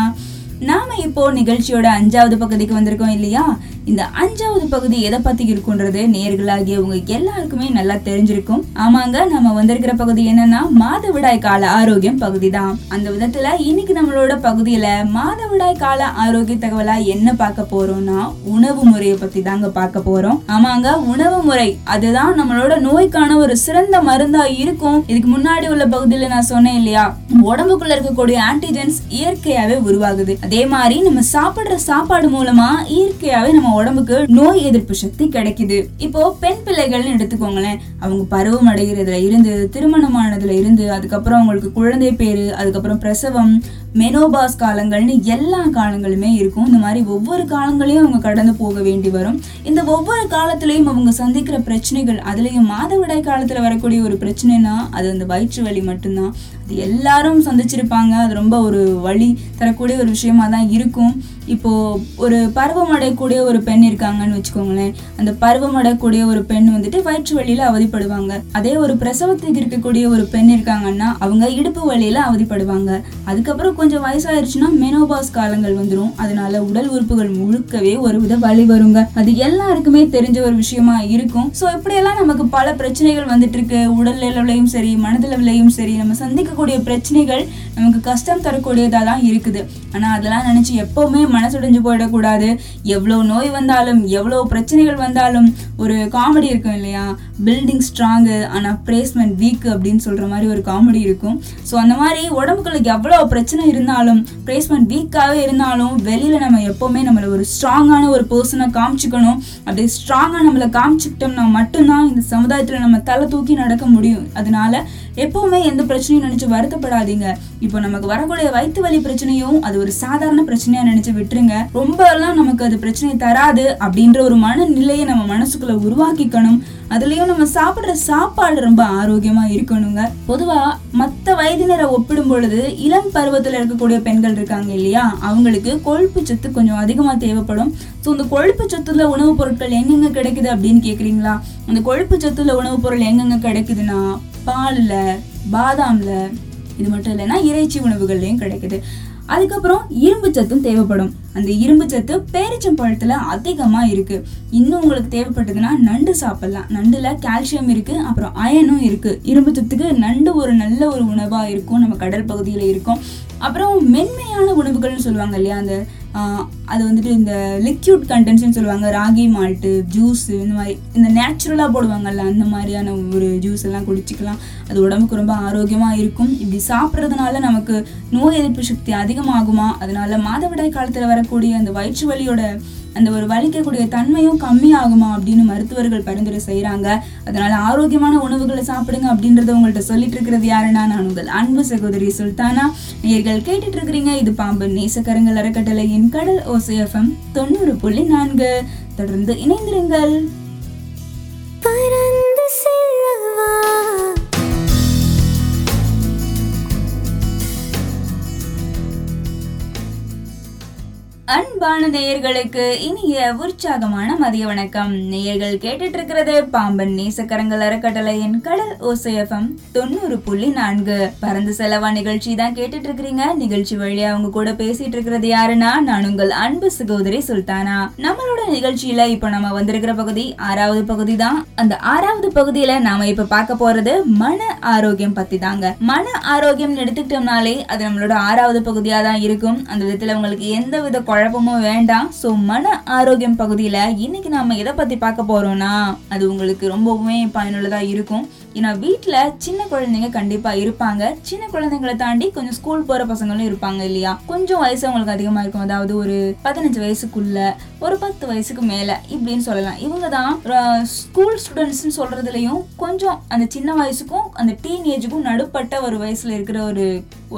நாம இப்போ நிகழ்ச்சியோட அஞ்சாவது பகுதிக்கு வந்திருக்கோம் இல்லையா? இந்த அஞ்சாவது பகுதி எதை பத்தி இருக்குன்றது நேர்களாகிய உங்க எல்லாருக்குமே நல்லா தெரிஞ்சிருக்கும். ஆமாங்க நம்ம வந்திருக்கிற பகுதி என்னன்னா மாதவிடாய் கால ஆரோக்கியம் பகுதி தான். அந்த விதத்துல இன்னைக்கு நம்மளோட பகுதியில மாதவிடாய் கால ஆரோக்கிய தகவலா என்ன பார்க்க போறோம்னா உணவு முறையை பத்தி தாங்க பார்க்க போறோம். ஆமாங்க உணவு முறை அதுதான் நம்மளோட நோய்க்கான ஒரு சிறந்த மருந்தா இருக்கும். இதுக்கு முன்னாடி உள்ள பகுதியில நான் சொன்னேன் இல்லையா உடம்புக்குள்ள இருக்கக்கூடிய ஆன்டிஜென்ஸ் இயற்கையாவே உருவாகுது. அதே மாதிரி நம்ம சாப்பிடுற சாப்பாடு மூலமா இயற்கையாவே நம்ம உடம்புக்கு நோய் எதிர்ப்பு சக்தி கிடைக்குது. இப்போ பெண் பிள்ளைகள்னு எடுத்துக்கோங்களேன். அவங்க பருவம் அடைகிறதுல இருந்து திருமணமானதுல இருந்து அதுக்கப்புறம் அவங்களுக்கு குழந்தை பேரு அதுக்கப்புறம் பிரசவம் மெனோபாஸ் காலங்கள்னு எல்லா காலங்களுமே இருக்கும். இந்த மாதிரி ஒவ்வொரு காலங்களையும் அவங்க கடந்து போக வேண்டி வரும். இந்த ஒவ்வொரு காலத்திலையும் அவங்க சந்திக்கிற பிரச்சனைகள் அதுலேயும் மாதவிடாய் காலத்தில் வரக்கூடிய ஒரு பிரச்சனைனா அது அந்த வயிற்று வலி மட்டும்தான். அது எல்லாரும் சந்திச்சிருப்பாங்க. அது ரொம்ப ஒரு வழி தரக்கூடிய ஒரு விஷயமா தான் இருக்கும். இப்போ ஒரு பருவம் அடையக்கூடிய ஒரு பெண் இருக்காங்கன்னு வச்சுக்கோங்களேன். அந்த பருவம் அடையக்கூடிய ஒரு பெண் வந்துட்டு வயிற்று வலியில அவதிப்படுவாங்க. அதே ஒரு பிரசவத்துக்கு இருக்கக்கூடிய ஒரு பெண் இருக்காங்கன்னா அவங்க இடுப்பு வழியில அவதிப்படுவாங்க. அதுக்கப்புறம் கொஞ்சம் வயசாயிருச்சுன்னா மெனோபாஸ் காலங்கள் வந்துடும் அதனால உடல் உறுப்புகள் முழுக்கவே ஒரு வித வலி வருங்க. அது எல்லாருக்குமே தெரிஞ்ச ஒரு விஷயமா இருக்கும். ஸோ இப்படியெல்லாம் நமக்கு பல பிரச்சனைகள் வந்துட்டு இருக்கு உடல் அளவுலையும் சரி மனதளவுலையும் சரி நம்ம சந்திக்கக்கூடிய பிரச்சனைகள் நமக்கு கஷ்டம் தரக்கூடியதாக தான் இருக்குது. ஆனால் அதெல்லாம் நினச்சி எப்போவுமே மனசுடைஞ்சு போயிடக்கூடாது. எவ்வளோ நோய் வந்தாலும் எவ்வளோ பிரச்சனைகள் வந்தாலும் ஒரு காமெடி இருக்கும் இல்லையா? பில்டிங் ஸ்ட்ராங்கு ஆனா பிளேஸ்மெண்ட் வீக் அப்படின்னு சொல்ற மாதிரி ஒரு காமெடி இருக்கும். ஸோ அந்த மாதிரி உடம்புக்குள்ள எவ்வளோ பிரச்சனை இருந்தாலும் பிளேஸ்மெண்ட் வீக்காகவே இருந்தாலும் வெளியில நம்ம எப்பவுமே நம்மளை ஒரு ஸ்ட்ராங்கான ஒரு பர்சனை காமிச்சுக்கணும். அப்படி ஸ்ட்ராங்காக நம்மளை காமிச்சிக்கிட்டோம்னா மட்டும்தான் இந்த சமுதாயத்துல நம்ம தலை தூக்கி நடக்க முடியும். அதனால எப்பவுமே எந்த பிரச்சனையும் நினைச்சு வருத்தப்படாதீங்க. இப்போ நமக்கு வரக்கூடிய வயிற்று வலி பிரச்சனையும் அது ஒரு சாதாரண பிரச்சனையா நினைச்சு விட்டுருங்க. ரொம்ப எல்லாம் நமக்கு அது பிரச்சனை தராது அப்படின்ற ஒரு மனநிலையை நம்ம மனசுக்குள்ள உருவாக்கிக்கணும். அதுலயும் நம்ம சாப்பிடுற சாப்பாடு ரொம்ப ஆரோக்கியமா இருக்கணுங்க. பொதுவா மத்த வயதினரை ஒப்பிடும் பொழுது இளம் பருவத்துல இருக்கக்கூடிய பெண்கள் இருக்காங்க இல்லையா? அவங்களுக்கு கொழுப்பு சத்து கொஞ்சம் அதிகமா தேவைப்படும். ஸோ இந்த கொழுப்பு சத்துல உணவுப் பொருட்கள் எங்கெங்க கிடைக்குது அப்படின்னு கேக்குறீங்களா? அந்த கொழுப்பு சத்துல உணவுப் பொருள் எங்கெங்க கிடைக்குதுன்னா பாலில் பாதாமில் இது மட்டும் இல்லைன்னா இறைச்சி உணவுகள்லையும் கிடைக்குது. அதுக்கப்புறம் இரும்பு சத்தும் தேவைப்படும். அந்த இரும்பு சத்து பேரிச்சம்பழத்துல அதிகமாக இருக்கு. இன்னும் உங்களுக்கு தேவைப்பட்டதுன்னா நண்டு சாப்பிட்லாம். நண்டுல கால்சியம் இருக்கு அப்புறம் அயனும் இருக்கு. இரும்பு சத்துக்கு நண்டு ஒரு நல்ல ஒரு உணவாக இருக்கும். நம்ம கடல் பகுதியில் இருக்கும். அப்புறம் மென்மையான உணவுகள்னு சொல்லுவாங்க இல்லையா அந்த அது வந்துட்டு இந்த லிக்யூட் கண்டென்ட்ஸ்னு சொல்லுவாங்க ராகி மால்ட்டு ஜூஸ் இந்த மாதிரி இந்த நேச்சுரலாக போடுவாங்கல்ல அந்த மாதிரியான ஒரு ஜூஸ் எல்லாம் குடிச்சிக்கலாம். அது உடம்புக்கு ரொம்ப ஆரோக்கியமாக இருக்கும். இப்படி சாப்பிட்றதுனால நமக்கு நோய் எதிர்ப்பு சக்தி அதிகமாகுமா? அதனால மாதவிடாய் காலத்தில் வரக்கூடிய அந்த வயிற்று வலியோட அந்த ஒரு வலிக்கக்கூடிய தன்மையும் கம்மியாகுமா அப்படின்னு மருத்துவர்கள் பரிந்துரை செய்கிறாங்க அதனால ஆரோக்கியமான உணவுகளை சாப்பிடுங்க அப்படின்றத உங்கள்கிட்ட சொல்லிட்டு இருக்கிறது யாருன்னா நான் உங்கள் அன்பு சகோதரி சுல்தானா. நேர்கள் கேட்டுட்டு இருக்கிறீங்க. இது பாம்பு நேசக்கரங்கள் அறக்கட்டளையின் கடல் ஓசைஎஃப்எம் தொண்ணூறு புள்ளி நான்கு. தொடர்ந்து இணைந்திருங்கள். அன்பான நேயர்களுக்கு இனிய உற்சாகமான மதிய வணக்கம். நேயர்கள் கேட்டுட்டு இருக்கிறது பாம்பன் நேசக்கரங்கள் அறக்கட்டளையின் கடல் ஓசையம் தொண்ணூறு புள்ளி நான்கு. பறந்து செலவா நிகழ்ச்சி தான் கேட்டுட்டு இருக்கிறீங்க நிகழ்ச்சி வழியா அவங்க கூட பேசிட்டு இருக்கிறது யாருன்னா நான் உங்கள் அன்பு சகோதரி சுல்தானா. நம்மளோட நிகழ்ச்சியில இப்ப நம்ம வந்திருக்கிற பகுதி ஆறாவது பகுதி தான். அந்த ஆறாவது பகுதியில நாம இப்ப பார்க்க போறது மன ஆரோக்கியம் பத்தி தாங்க. மன ஆரோக்கியம் எடுத்துக்கிட்டோம்னாலே அது நம்மளோட ஆறாவது பகுதியா தான் இருக்கும். அந்த விதத்துல உங்களுக்கு எந்த வித குழப்பமும் வேண்டாம். ஸோ மன ஆரோக்கியம் பகுதியில் இன்னைக்கு நாம எதை பற்றி பார்க்க போறோம்னா அது உங்களுக்கு ரொம்பவுமே பயனுள்ளதாக இருக்கும். ஏன்னா வீட்டில் சின்ன குழந்தைங்க கண்டிப்பாக இருப்பாங்க. சின்ன குழந்தைங்களை தாண்டி கொஞ்சம் ஸ்கூல் போகிற பசங்களும் இருப்பாங்க இல்லையா? கொஞ்சம் வயசு அவங்களுக்கு அதிகமாக இருக்கும். அதாவது ஒரு பதினஞ்சு வயசுக்குள்ள ஒரு பத்து வயசுக்கு மேலே இப்படின்னு சொல்லலாம். இவங்க தான் ஸ்கூல் ஸ்டூடெண்ட்ஸ்னு சொல்கிறதுலையும் கொஞ்சம் அந்த சின்ன வயசுக்கும் அந்த டீன் ஏஜுக்கும் நடுப்பட்ட ஒரு வயசில் இருக்கிற ஒரு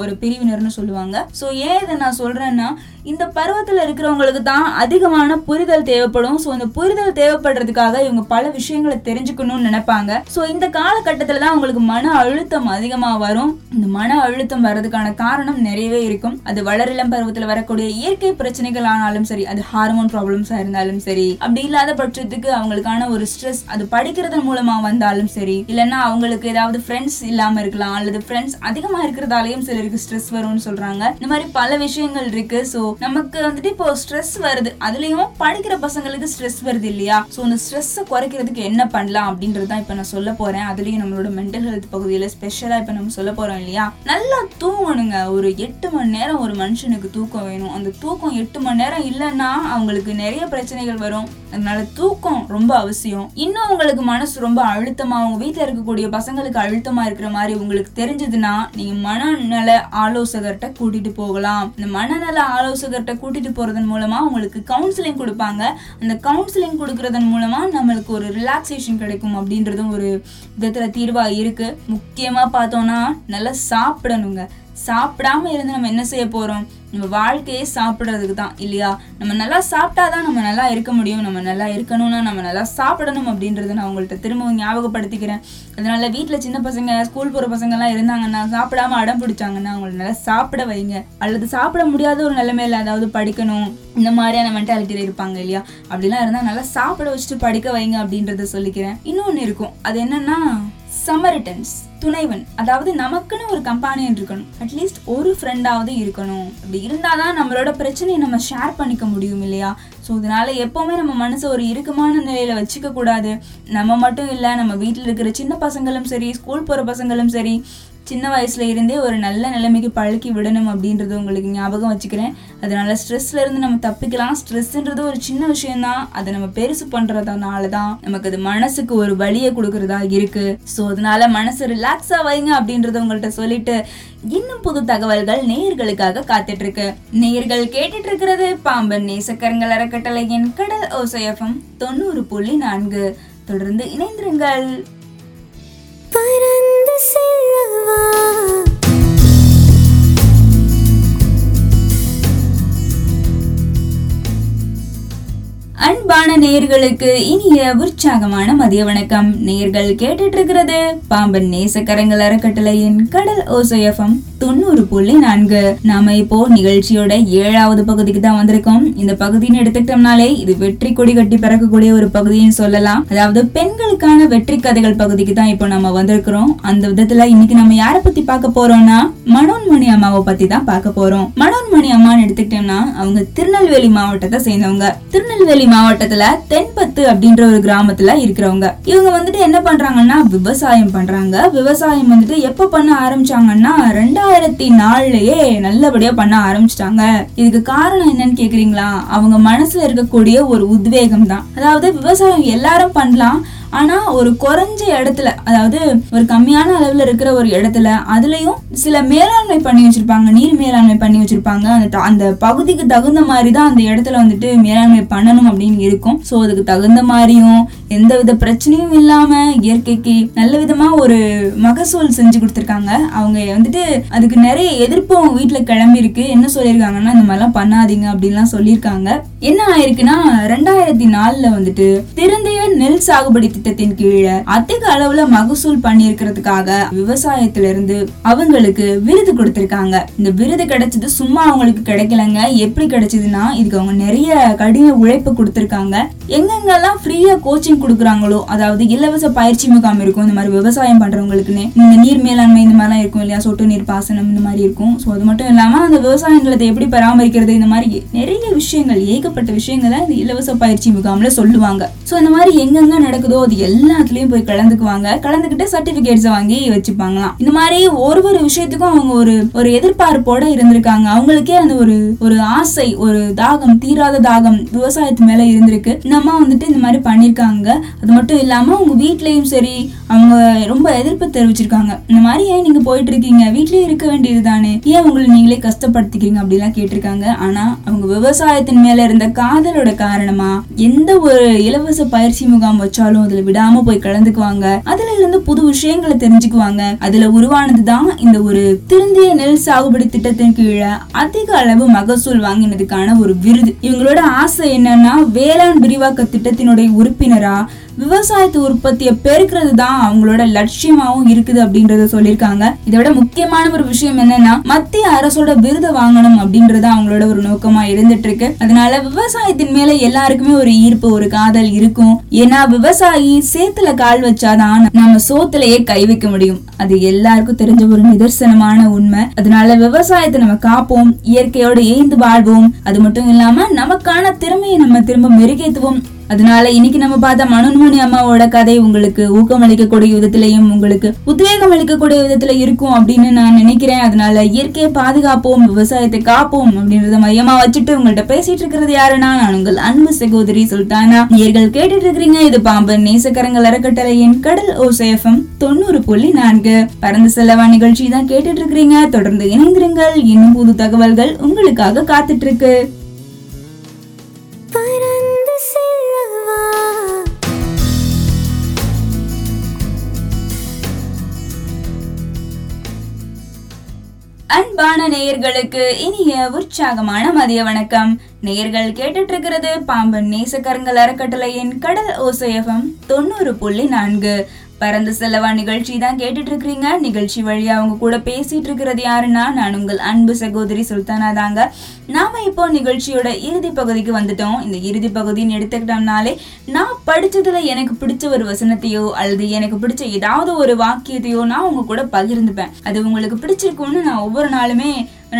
ஒரு பிரிவினர்னு சொல்லுவாங்க. ஸோ ஏன் இதை நான் சொல்கிறேன்னா இந்த பருவத்தில் இருக்கிறவங்களுக்கு தான் அதிகமான புரிதல் தேவைப்படும். ஸோ இந்த புரிதல் தேவைப்படுறதுக்காக இவங்க பல விஷயங்களை தெரிஞ்சுக்கணும்னு நினைப்பாங்க. ஸோ இந்த கால காலகட்டத்துல தான் உங்களுக்கு மன அழுத்தம் அதிகமா வரும். இந்த மன அழுத்தம் வர்றதுக்கான காரணம் நிறையவே இருக்கும். அது வளரிளம் பருவத்துல வரக்கூடிய இயற்கை பிரச்சனைகள் ஆனாலும் சரி அது ஹார்மோன் ப்ராப்ளம்ஸா இருந்தாலும் சரி அப்படி இல்லாத பட்சத்துக்கு அவங்களுக்கான ஒரு ஸ்ட்ரெஸ் அது படிக்கிறதன் மூலமா வந்தாலும் சரி இல்லைன்னா அவங்களுக்கு ஏதாவது ஃப்ரெண்ட்ஸ் இல்லாம இருக்கலாம் அல்லது ஃப்ரெண்ட்ஸ் அதிகமா இருக்கிறதாலையும் சிலருக்கு ஸ்ட்ரெஸ் வரும்னு சொல்றாங்க. இந்த மாதிரி பல விஷயங்கள் இருக்கு. ஸோ நமக்கு வந்துட்டு இப்போ ஸ்ட்ரெஸ் வருது. அதுலயும் படிக்கிற பசங்களுக்கு ஸ்ட்ரெஸ் வருது இல்லையா? ஸோ அந்த ஸ்ட்ரெஸ்ஸை குறைக்கிறதுக்கு என்ன பண்ணலாம் அப்படின்றது தான் இப்போ நான் சொல்ல போறேன். அதுலயும் நம்மளோட மென்டல் ஹெல்த் பகுதியில் ஸ்பெஷலாக இப்போ நம்ம சொல்ல போறோம் இல்லையா? நல்லா தூங்கணுங்க. ஒரு எட்டு மணி நேரம் ஒரு மனுஷனுக்கு தூக்கம் வேணும். அந்த தூக்கம் எட்டு மணி நேரம் இல்லைன்னா அவங்களுக்கு நிறைய பிரச்சனைகள் வரும். அதனால தூக்கம் ரொம்ப அவசியம். இன்னும் உங்களுக்கு மனசு ரொம்ப அழுத்தமா உங்க வீட்டில் இருக்கக்கூடிய பசங்களுக்கு அழுத்தமா இருக்கிற மாதிரி உங்களுக்கு தெரிஞ்சதுன்னா நீங்க மனநல ஆலோசகர்கிட்ட கூட்டிட்டு போகலாம். இந்த மனநல ஆலோசகர்கிட்ட கூட்டிட்டு போறதன் மூலமா உங்களுக்கு கவுன்சிலிங் கொடுப்பாங்க. அந்த கவுன்சிலிங் கொடுக்கறதன் மூலமா நம்மளுக்கு ஒரு ரிலாக்ஸேஷன் கிடைக்கும் அப்படின்றதும் ஒரு விதத்துல தீர்வா இருக்கு. முக்கியமா பார்த்தோம்னா நல்லா சாப்பிடணுங்க. சாப்பிடாம இருந்து நம்ம என்ன செய்ய போறோம்? நம்ம வாழ்க்கையே சாப்பிட்றதுக்கு தான் இல்லையா? நம்ம நல்லா சாப்பிட்டாதான் நம்ம நல்லா இருக்க முடியும். நம்ம நல்லா இருக்கணும்னா நம்ம நல்லா சாப்பிடணும் அப்படின்றத நான் உங்கள்கிட்ட திரும்பவும் ஞாபகப்படுத்திக்கிறேன். அதனால வீட்டில் சின்ன பசங்க ஸ்கூல் போகிற பசங்கலாம் இருந்தாங்கன்னா சாப்பிடாம அடம் பிடிச்சாங்கன்னா அவங்கள நல்லா சாப்பிட வைங்க. அல்லது சாப்பிட முடியாத ஒரு நிலைமையில அதாவது படிக்கணும். இந்த மாதிரியான மென்டாலிட்டியில் இருப்பாங்க இல்லையா? அப்படிலாம் இருந்தால் நல்லா சாப்பிட வச்சுட்டு படிக்க வைங்க அப்படின்றத சொல்லிக்கிறேன். இன்னொன்று இருக்கும். அது என்னன்னா சமரிட்டன்ஸ் துணைவன் அதாவது நமக்குன்னு ஒரு கம்பானியன் இருக்கணும். அட்லீஸ்ட் ஒரு ஃப்ரெண்டாவது இருக்கணும். அப்படி இருந்தாதான் நம்மளோட பிரச்சனையை நம்ம ஷேர் பண்ணிக்க முடியும் இல்லையா? ஸோ இதனால எப்பவுமே நம்ம மனசை ஒரு இறுக்கமான நிலையில வச்சுக்க கூடாது. நம்ம மட்டும் இல்லை நம்ம வீட்டில் இருக்கிற சின்ன பசங்களும் சரி ஸ்கூல் போகிற பசங்களும் சரி சின்ன வயசுல இருந்தே ஒரு நல்ல நிலைமைக்கு பழக்கி விடணும் அப்படின்றது உங்களுக்கு ஞாபகம் வச்சுக்கிறேன். அதனால ஸ்ட்ரெஸ்ல இருந்து நம்ம தப்பிக்கலாம். ஸ்ட்ரெஸ்ன்றது ஒரு சின்ன விஷயம்தான். அதை நம்ம பெருசு பண்றதுனால தான் நமக்கு அது மனசுக்கு ஒரு வழியை கொடுக்கறதா இருக்கு. ஸோ அதனால மனசு ரிலாக்ஸா வைங்க அப்படின்றத உங்கள்கிட்ட சொல்லிட்டு இன்னும் புது தகவல்கள் நேயர்களுக்காக காத்துட்டு இருக்கு நேயர்கள் கேட்டுட்டு இருக்கிறது பாம்பன் நேசக்கரங்கள் அறக்கட்டளையின் கடல் ஓசையம் தொண்ணூறு புள்ளி நான்கு. தொடர்ந்து இணைந்திருங்கள்.
பறந்து செல்லவா
அன்பான நேயர்களுக்கு இனிய உற்சாகமான மதிய வணக்கம். நேயர்கள் கேட்டுட்டு இருக்கிறது பாம்பன் நேசக்கரங்கள் அறக்கட்டளையின் கடல் ஓசையம் தொண்ணூறு புள்ளி நான்கு. நாம இப்போ நிகழ்ச்சியோட ஏழாவது பகுதிக்கு தான் வந்திருக்கோம். இந்த பகுதின்னு எடுத்துக்கிட்டோம்னாலே இது வெற்றி கொடி கட்டி பிறக்கக்கூடிய ஒரு பகுதின்னு சொல்லலாம். அதாவது பெண்களுக்கான வெற்றி கதைகள் பகுதிக்கு தான் இப்போ நம்ம வந்திருக்கிறோம். அந்த விதத்துல இன்னைக்கு நம்ம யாரை பத்தி பார்க்க போறோம்னா மனோன்மணி அம்மாவை பத்தி தான் பார்க்க போறோம். மனோன்மணி அம்மான்னு எடுத்துக்கிட்டோம்னா அவங்க திருநெல்வேலி மாவட்டத்தை சேர்ந்தவங்க. திருநெல்வேலி மாவட்டத்துல தென்பத்து அப்படின்ற ஒரு கிராமத்துல இருக்கிறவங்க. இவங்க வந்துட்டு என்ன பண்றாங்கன்னா விவசாயம் பண்றாங்க. விவசாயம் வந்துட்டு எப்ப பண்ண ஆரம்பிச்சாங்கன்னா ரெண்டாயிரத்தி நாலுலயே நல்லபடியா பண்ண ஆரம்பிச்சிட்டாங்க. இதுக்கு காரணம் என்னன்னு கேக்குறீங்களா? அவங்க மனசுல இருக்கக்கூடிய ஒரு உத்வேகம் தான் அதாவது விவசாயம் எல்லாரும் பண்ணலாம் ஆனா ஒரு குறைஞ்ச இடத்துல அதாவது ஒரு கம்மியான அளவுல இருக்கிற ஒரு இடத்துல அதுலயும் சில மேலாண்மை பண்ணி வச்சிருப்பாங்க நீர் மேலாண்மை பண்ணி வச்சிருப்பாங்க. அந்த த- அந்த பகுதிக்கு தகுந்த மாதிரி தான் அந்த இடத்துல வந்துட்டு மேலாண்மை பண்ணணும் அப்படின்னு இருக்கும். சோ அதுக்கு தகுந்த மாதிரியும் எந்த வித பிரச்சனையும் இல்லாம இயற்கைக்கு நல்ல விதமா ஒரு மகசூல் செஞ்சு கொடுத்துருக்காங்க. அவங்க வந்துட்டு அதுக்கு நிறைய எதிர்ப்பும் வீட்டுல கிளம்பி இருக்கு என்ன சொல்லியிருக்காங்கன்னா இந்த மாதிரிலாம் பண்ணாதீங்க அப்படின்லாம் சொல்லியிருக்காங்க. என்ன ஆயிருக்குன்னா ரெண்டாயிரத்தி நாலுல வந்துட்டு திருந்தைய நெல் சாகுபடி திட்டத்தின் கீழே அதிக அளவுல மகசூல் பண்ணியிருக்கிறதுக்காக விவசாயத்துல இருந்து அவங்களுக்கு விருது கொடுத்திருக்காங்க. இந்த விருது கிடைச்சது சும்மா அவங்களுக்கு கிடைக்கலங்க. எப்படி கிடைச்சதுன்னா இதுக்கு அவங்க நிறைய கடின உழைப்பு கொடுத்திருக்காங்க. எங்கெங்கெல்லாம் ஃப்ரீயா கோச்சிங் கொடுக்குறாங்களோ அதாவது இலவச பயிற்சி முகாம் இருக்கும் இந்த மாதிரி விவசாயம் பண்றவங்களுக்குன்னு இந்த நீர் மேலாண்மை இந்த மாதிரிலாம் இருக்கும் இல்லையா? சொட்டு நீர் பாசனம் இந்த மாதிரி இருக்கும். ஸோ அது மட்டும் இல்லாம அந்த விவசாய நிலத்தை எப்படி பராமரிக்கிறது இந்த மாதிரி நிறைய விஷயங்கள் ஏகப்பட்ட விஷயங்களை இந்த இலவச பயிற்சி முகாம்ல சொல்லுவாங்க. ஸோ இந்த மாதிரி எங்கெங்க நடக்குதோ அது எல்லாத்துலயும் போய் கலந்துக்குவாங்க. கலந்துக்கிட்டு சர்டிபிகேட்ஸை வாங்கி வச்சுப்பாங்களாம். இந்த மாதிரி ஒரு ஒரு விஷயத்துக்கும் அவங்க ஒரு ஒரு எதிர்பார்ப்போட இருந்திருக்காங்க. அவங்களுக்கே அந்த ஒரு ஒரு ஆசை ஒரு தாகம் தீராத தாகம் விவசாயத்து மேல இருந்திருக்கு. இந்த அம்மா வந்துட்டு இந்த மாதிரி பண்ணிருக்காங்க. அது மட்டும் இல்லாம அவங்க வீட்லயும் சரி அவங்க ரொம்ப எதிர்ப்பு தெரிவிச்சிருக்காங்க. இந்த மாதிரி ஏன் நீங்க போயிட்டு இருக்கீங்க வீட்லயே இருக்க வேண்டியது தானே ஏன் உங்களை நீங்களே கஷ்டப்படுத்திக்கிறீங்க அப்படிலாம் கேட்டிருக்காங்க. ஆனா அவங்க விவசாயத்தின் மேல இருந்த காதலோட காரணமா எந்த ஒரு இலவச பயிற்சி முகாம் வச்சாலும் அதுல விடாம போய் கலந்துக்குவாங்க. அதுல இருந்து புது விஷயங்களை தெரிஞ்சுக்குவாங்க. அதுல உருவானதுதான் இந்த ஒரு திருந்திய நெல் சாகுபடி திட்டத்தின் கீழே அதிக அளவு மகசூல் வாங்கினதுக்கான ஒரு விருது. இவங்களோட ஆசை என்னன்னா வேளாண் விரிவாக்க திட்டத்தினுடைய உறுப்பினரா விவசாயத்து உற்பத்தியை பெருக்கிறது தான் அவங்களோட லட்சியமாவும் இருக்குது அப்படின்றத சொல்லியிருக்காங்க. இதை விட முக்கியமான ஒரு விஷயம் என்னன்னா மத்திய அரசோட விருதை வாங்கணும் அப்படின்றது அவங்களோட ஒரு நோக்கமா இருந்துட்டு இருக்கு அதனால விவசாயத்தின் மேல எல்லாருக்குமே ஒரு ஈர்ப்பு ஒரு காதல் இருக்கும். ஏன்னா விவசாயி சேத்துல கால் வச்சாதான் நம்ம சோத்துலயே கை வைக்க முடியும். அது எல்லாருக்கும் தெரிஞ்ச ஒரு நிதர்சனமான உண்மை. அதனால விவசாயத்தை நம்ம காப்போம் இயற்கையோடு ஏந்து வாழ்வோம். அது மட்டும் இல்லாம நமக்கான திறமையை நம்ம திரும்ப மெருகேத்துவோம். அதனால இன்னைக்கு நம்ம பார்த்த மனோன்மணி அம்மாவோட கதை உங்களுக்கு ஊக்கம் அளிக்கக்கூடிய விதத்திலையும் உங்களுக்கு உத்வேகம் அளிக்கக்கூடிய விதத்துல இருக்கும் அப்படின்னு நான் நினைக்கிறேன். அதனால இயற்கையை பாதுகாப்போம் விவசாயத்தை காப்போம் அப்படின்றத மையமா வச்சுட்டு உங்கள்ட்ட பேசிட்டு இருக்கிறது யாருன்னா நான் உங்கள் அன்பு சகோதரி சுல்தானா. நேர்கள் கேட்டுட்டு இருக்கிறீங்க இது பாம்பன் நேசக்கரங்கள் அறக்கட்டளையின் கடல் ஓசேஃபம் தொண்ணூறு புள்ளி நான்கு. பறந்து செல்லவா நிகழ்ச்சி தான் கேட்டுட்டு இருக்கிறீங்க. தொடர்ந்து இணைந்திருங்கள். இன்னும் புது தகவல்கள் உங்களுக்காக காத்துட்டு இருக்கு. அன்பான நேயர்களுக்கு இனிய உற்சாகமான மதிய வணக்கம். நேயர்கள் கேட்டுட்டு இருக்கிறது பாம்பன் நேசக்கரங்கள் அறக்கட்டளையின் கடல் ஓசையகம் தொண்ணூறு புள்ளி நான்கு. பறந்து செல்லவா நிகழ்ச்சி தான் கேட்டுட்டு இருக்கிறீங்க நிகழ்ச்சி வழியா அவங்க கூட பேசிட்டு இருக்கிறது யாருன்னா நான் உங்கள் அன்பு சகோதரி சுல்தானா தாங்க. நாம இப்போ நிகழ்ச்சியோட இறுதி பகுதிக்கு வந்துட்டோம். இந்த இறுதி பகுதின்னு எடுத்துக்கிட்டோம்னாலே நான் படிச்சதுல எனக்கு பிடிச்ச ஒரு வசனத்தையோ அல்லது எனக்கு பிடிச்ச ஏதாவது ஒரு வாக்கியத்தையோ நான் உங்க கூட பகிர்ந்துப்பேன். அது உங்களுக்கு பிடிச்சிருக்கும்னு நான் ஒவ்வொரு நாளுமே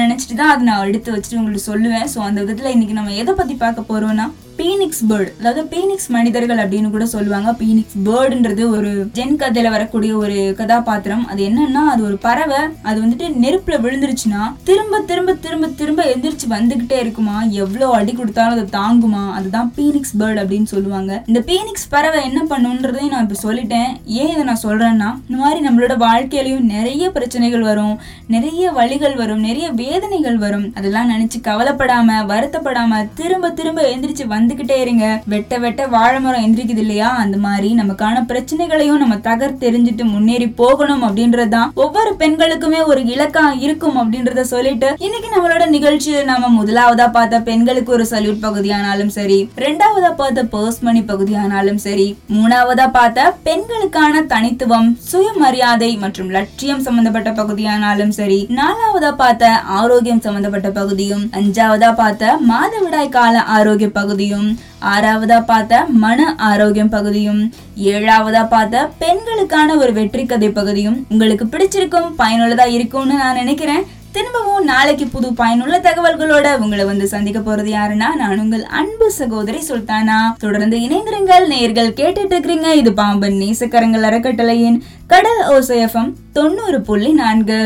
நினைச்சிட்டு தான் அதை நான் எடுத்து வச்சுட்டு உங்களுக்கு சொல்லுவேன். ஸோ அந்த விதத்துல இன்னைக்கு நம்ம எதை பத்தி பார்க்க போறோம்னா பீனிக்ஸ் பேர்டு அதாவது பீனிக்ஸ் மனிதர்கள் அப்படின்னு கூட சொல்லுவாங்க. பீனிக்ஸ் பேர்டுன்றது ஒரு ஜென் கதையில வரக்கூடிய ஒரு கதாபாத்திரம். அது என்னன்னா அது ஒரு பறவை. அது வந்துட்டு நெருப்புல விழுந்துருச்சுன்னா திரும்ப திரும்ப திரும்ப திரும்ப எந்திரிச்சு வந்துகிட்டே இருக்குமா? எவ்வளவு அடி கொடுத்தாலும் அதை தாங்குமா? அதுதான் பீனிக்ஸ் பேர்டு அப்படின்னு சொல்லுவாங்க. இந்த பீனிக்ஸ் பறவை என்ன பண்ணுன்றதையும் நான் இப்ப சொல்லிட்டேன். ஏன் இதை நான் சொல்றேன்னா இந்த மாதிரி நம்மளோட வாழ்க்கையிலையும் நிறைய பிரச்சனைகள் வரும். நிறைய வழிகள் வரும். நிறைய வேதனைகள் வரும். அதெல்லாம் நினைச்சு கவலைப்படாம வருத்தப்படாம திரும்ப திரும்ப எந்திரிச்சு வந்துகிட்டே இருங்க. வெட்ட வெட்ட வாழை மரம் எந்திரிக்குது இல்லையா? அந்த மாதிரி நமக்கான பிரச்சனைகளையும் நம்ம தகர் தெரிஞ்சுட்டு முன்னேறி போகணும் அப்படின்றதுதான். ஒவ்வொரு பெண்களுக்குமே ஒரு இலக்கா இருக்கும் அப்படின்றத சொல்லிட்டு இன்னைக்கு நம்மளோட நிகழ்ச்சியில நாம முதலாவதா பார்த்த பெண்களுக்கு ஒரு சல்யூட் பகுதியானாலும் சரி ரெண்டாவதா பார்த்த பர்ஸ்மணி பகுதியானாலும் சரி மூணாவதா பார்த்த பெண்களுக்கான தனித்துவம் சுயமரியாதை மற்றும் லட்சியம் சம்பந்தப்பட்ட பகுதியானாலும் சரி நாலாவதா பார்த்த ஆரோக்கியம் சம்பந்தப்பட்ட பகுதியும் அஞ்சாவதா பார்த்த மாதவிடாய் கால ஆரோக்கிய பகுதியும் பகுதியும் ஆறாவதா பார்த்த மன ஆரோக்கியம் பகுதியும் ஏழாவதா பார்த்த பெண்களுக்கான ஒரு வெற்றி கதை பகுதியும் உங்களுக்கு பிடிச்சிருக்கும் பயனுள்ளதா இருக்கும்னு நான் நினைக்கிறேன். திரும்பவும் நாளைக்கு புது பயனுள்ள தகவல்களோட உங்களை வந்து சந்திக்க போறது யாருன்னா நான் உங்கள் அன்பு சகோதரி சுல்தானா. தொடர்ந்து இணைந்திருங்கள் நேர்கள் கேட்டுட்டு இருக்கிறீங்க. இது பாம்பன் நேசக்கரங்கள் அறக்கட்டளையின் கடல் ஓசையஃபம் தொண்ணூறு புள்ளி நான்கு.